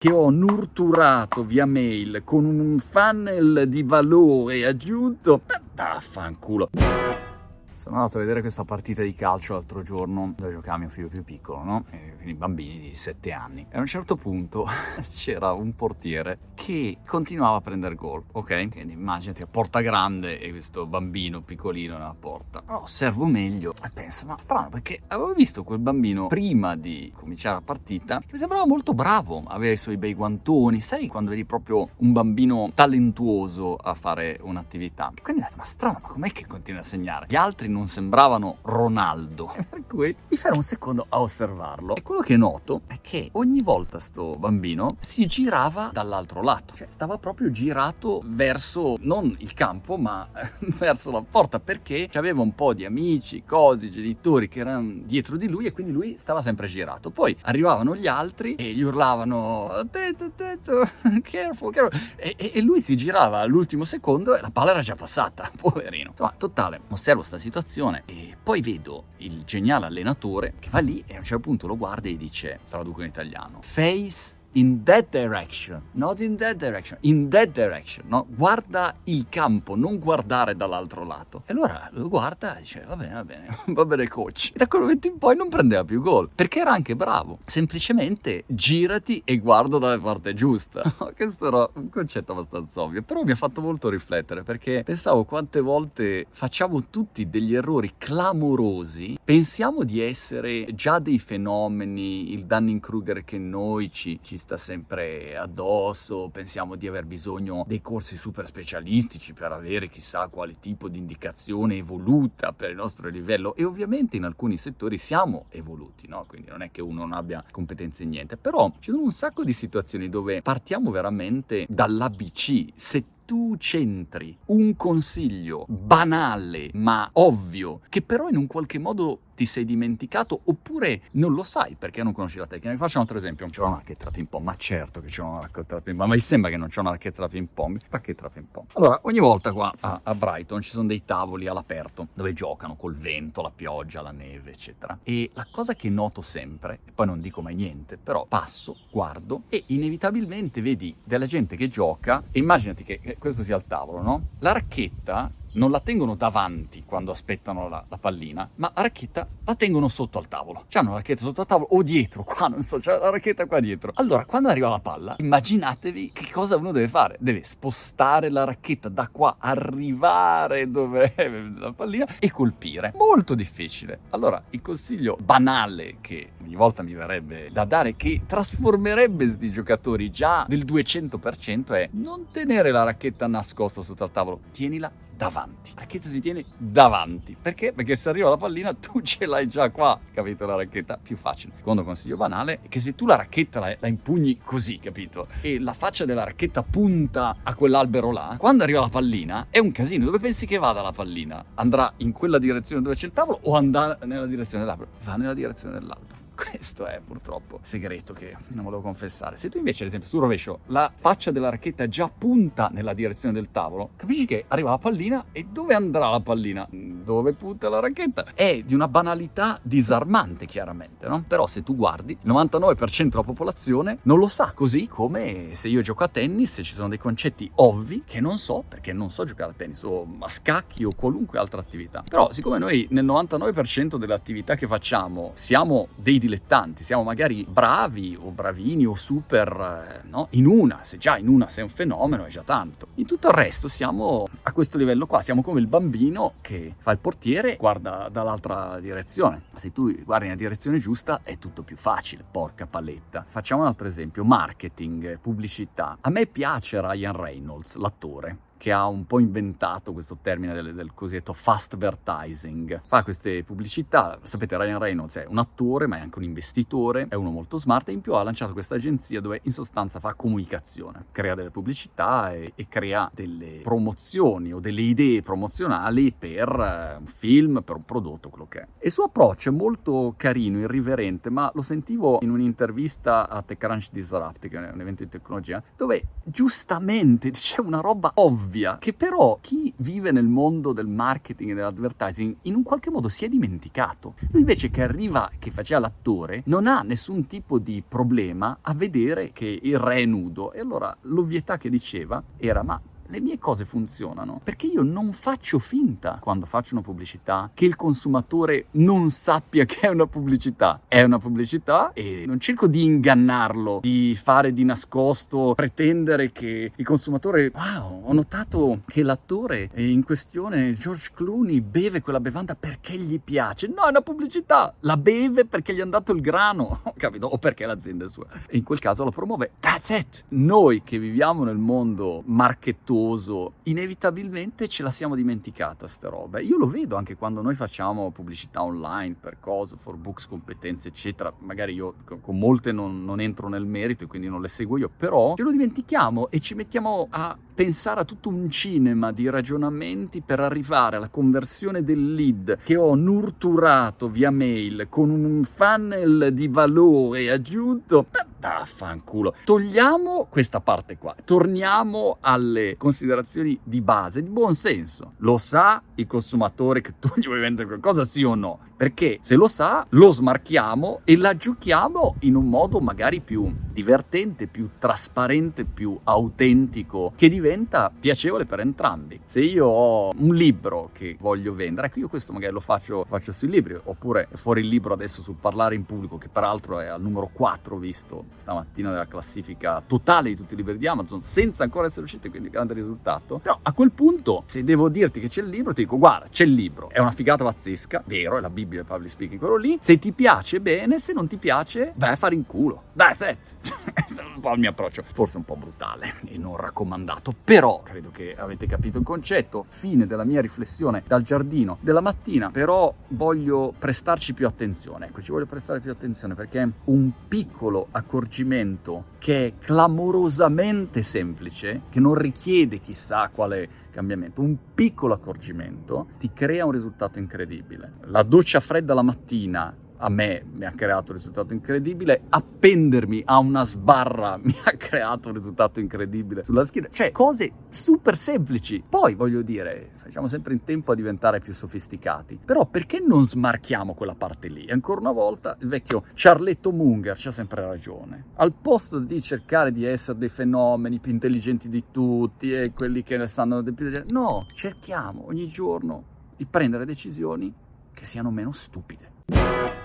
che ho nurturato via mail con un funnel di valore aggiunto, vaffanculo. Sono andato a vedere questa partita di calcio l'altro giorno dove giocava mio figlio più piccolo, no? E quindi bambini di 7 anni. E a un certo punto c'era un portiere che continuava a prendere gol, ok? Quindi immaginati a porta grande e questo bambino piccolino nella porta. Allora osservo meglio e penso, ma strano perché avevo visto quel bambino prima di cominciare la partita, mi sembrava molto bravo, aveva i suoi bei guantoni, sai quando vedi proprio un bambino talentuoso a fare un'attività. Quindi ho detto, ma strano, ma com'è che continua a segnare? Gli altri non sembravano Ronaldo. Per cui mi fermo un secondo a osservarlo. E quello che noto è che ogni volta sto bambino si girava dall'altro lato. Cioè stava proprio girato verso non il campo, ma verso la porta perché aveva un po' di amici, cosi, genitori che erano dietro di lui e quindi lui stava sempre girato. Poi arrivavano gli altri e gli urlavano attento, attento, careful, careful. E, e, e lui si girava all'ultimo secondo e la palla era già passata, poverino. Insomma, totale, osservo sta situazione situazione e poi vedo il geniale allenatore che va lì e a un certo punto lo guarda e dice, traduco in italiano, face in that direction, not in that direction, in that direction, no? Guarda il campo, non guardare dall'altro lato. E allora lo guarda e dice, va bene, va bene, va bene coach. E da quel momento in poi non prendeva più gol, perché era anche bravo. Semplicemente girati e guarda dalla parte giusta. Questo era un concetto abbastanza ovvio, però mi ha fatto molto riflettere, perché pensavo quante volte facciamo tutti degli errori clamorosi, pensiamo di essere già dei fenomeni, il Dunning-Kruger che noi ci, ci sta sempre addosso, pensiamo di aver bisogno dei corsi super specialistici per avere chissà quale tipo di indicazione evoluta per il nostro livello e ovviamente in alcuni settori siamo evoluti, no? Quindi non è che uno non abbia competenze in niente, però ci sono un sacco di situazioni dove partiamo veramente dall'ABC. Se tu centri un consiglio banale ma ovvio che però in un qualche modo ti sei dimenticato oppure non lo sai perché non conosci la tecnica. Vi faccio un altro esempio. C'è una racchetta ping pong, ma certo che c'è una racchetta ping pong, ma mi sembra che non c'è una racchetta da ping pong. Racchetta ping pong. Allora, ogni volta qua a, a Brighton ci sono dei tavoli all'aperto dove giocano col vento, la pioggia, la neve, eccetera. E la cosa che noto sempre, e poi non dico mai niente, però passo, guardo e inevitabilmente vedi della gente che gioca e immaginati che questo sia il tavolo, no? La racchetta non la tengono davanti quando aspettano la, la, pallina, ma la racchetta la tengono sotto al tavolo. C'hanno la racchetta sotto al tavolo o dietro, qua non so, c'è la racchetta qua dietro. Allora, quando arriva la palla, immaginatevi che cosa uno deve fare. Deve spostare la racchetta da qua, arrivare dove è la pallina e colpire. Molto difficile. Allora, il consiglio banale che ogni volta mi verrebbe da dare, che trasformerebbe questi giocatori già del 200% è non tenere la racchetta nascosta sotto al tavolo, tienila davanti. La racchetta si tiene davanti. Perché? Perché se arriva la pallina tu ce l'hai già qua, capito? La racchetta più facile. Secondo consiglio banale è che se tu la racchetta la, la impugni così, capito? E la faccia della racchetta punta a quell'albero là, quando arriva la pallina è un casino. Dove pensi che vada la pallina? Andrà in quella direzione dove c'è il tavolo o andrà nella direzione dell'albero? Va nella direzione dell'albero. Questo è purtroppo segreto che non volevo confessare. Se tu invece, ad esempio, sul rovescio, la faccia della racchetta già punta nella direzione del tavolo, capisci che arriva la pallina e dove andrà la pallina? Dove punta la racchetta? È di una banalità disarmante, chiaramente, no? Però se tu guardi, il 99% della popolazione non lo sa, così come se io gioco a tennis ci sono dei concetti ovvi che non so, perché non so giocare a tennis o a scacchi o qualunque altra attività. Però siccome noi nel 99% delle attività che facciamo siamo dei dilettanti, siamo magari bravi o bravini o super, eh, no? In una, se già in una sei un fenomeno è già tanto. In tutto il resto siamo a questo livello qua, siamo come il bambino che fa il portiere e guarda dall'altra direzione. Se tu guardi nella direzione giusta è tutto più facile, porca paletta. Facciamo un altro esempio, marketing, pubblicità. A me piace Ryan Reynolds, l'attore che ha un po' inventato questo termine del, del, cosiddetto fast advertising. Fa queste pubblicità, sapete Ryan Reynolds è un attore ma è anche un investitore, è uno molto smart e in più ha lanciato questa agenzia dove in sostanza fa comunicazione, crea delle pubblicità e, e crea delle promozioni o delle idee promozionali per uh, un film, per un prodotto, quello che è. Il suo approccio è molto carino, irriverente, ma lo sentivo in un'intervista a TechCrunch Disrupt, che è un evento di tecnologia, dove giustamente diceva una roba ovvia ovvia che però chi vive nel mondo del marketing e dell'advertising in un qualche modo si è dimenticato. Lui invece che arriva, che faceva l'attore, non ha nessun tipo di problema a vedere che il re è nudo. E allora l'ovvietà che diceva era ma le mie cose funzionano perché io non faccio finta quando faccio una pubblicità che il consumatore non sappia che è una pubblicità. È una pubblicità e non cerco di ingannarlo, di fare di nascosto, pretendere che il consumatore, wow, ho notato che l'attore in questione, George Clooney, beve quella bevanda perché gli piace. No, è una pubblicità, la beve perché gli hanno dato il grano, capito? O perché l'azienda è sua. E in quel caso la promuove. That's it. Noi che viviamo nel mondo marketing costoso, inevitabilmente ce la siamo dimenticata sta roba. Io lo vedo anche quando noi facciamo pubblicità online per cose, for books, competenze, eccetera. Magari io con molte non, non entro nel merito e quindi non le seguo io, però ce lo dimentichiamo e ci mettiamo a pensare a tutto un cinema di ragionamenti per arrivare alla conversione del lead che ho nurturato via mail con un funnel di valore aggiunto. Vaffanculo. Togliamo questa parte qua. Torniamo alle considerazioni di base, di buon senso. Lo sa il consumatore che tu gli vuoi vendere qualcosa, sì o no? Perché se lo sa, lo smarchiamo e la giochiamo in un modo magari più divertente, più trasparente, più autentico, che diventa piacevole per entrambi. Se io ho un libro che voglio vendere, ecco io questo magari lo faccio, faccio sui libri, oppure fuori il libro adesso sul parlare in pubblico, che peraltro è al numero 4 visto stamattina nella classifica totale di tutti i libri di Amazon, senza ancora essere usciti, quindi grande risultato. Però a quel punto, se devo dirti che c'è il libro, ti dico guarda, c'è il libro, è una figata pazzesca, vero, è la Bibbia Bibbia public speaking, quello lì. Se ti piace, bene, se non ti piace, vai a fare in culo. That's it. È un po' il mio approccio, forse un po' brutale e non raccomandato, però credo che avete capito il concetto. Fine della mia riflessione dal giardino della mattina, però voglio prestarci più attenzione. Ecco, ci voglio prestare più attenzione perché un piccolo accorgimento che è clamorosamente semplice, che non richiede chissà quale cambiamento, un piccolo accorgimento ti crea un risultato incredibile. La doccia fredda la mattina a me mi ha creato un risultato incredibile, appendermi a una sbarra mi ha creato un risultato incredibile sulla schiena, cioè cose super semplici. Poi voglio dire, facciamo sempre in tempo a diventare più sofisticati, però perché non smarchiamo quella parte lì? E ancora una volta il vecchio Charletto Munger c'ha sempre ragione. Al posto di cercare di essere dei fenomeni più intelligenti di tutti e quelli che ne sanno di più, no, cerchiamo ogni giorno di prendere decisioni che siano meno stupide.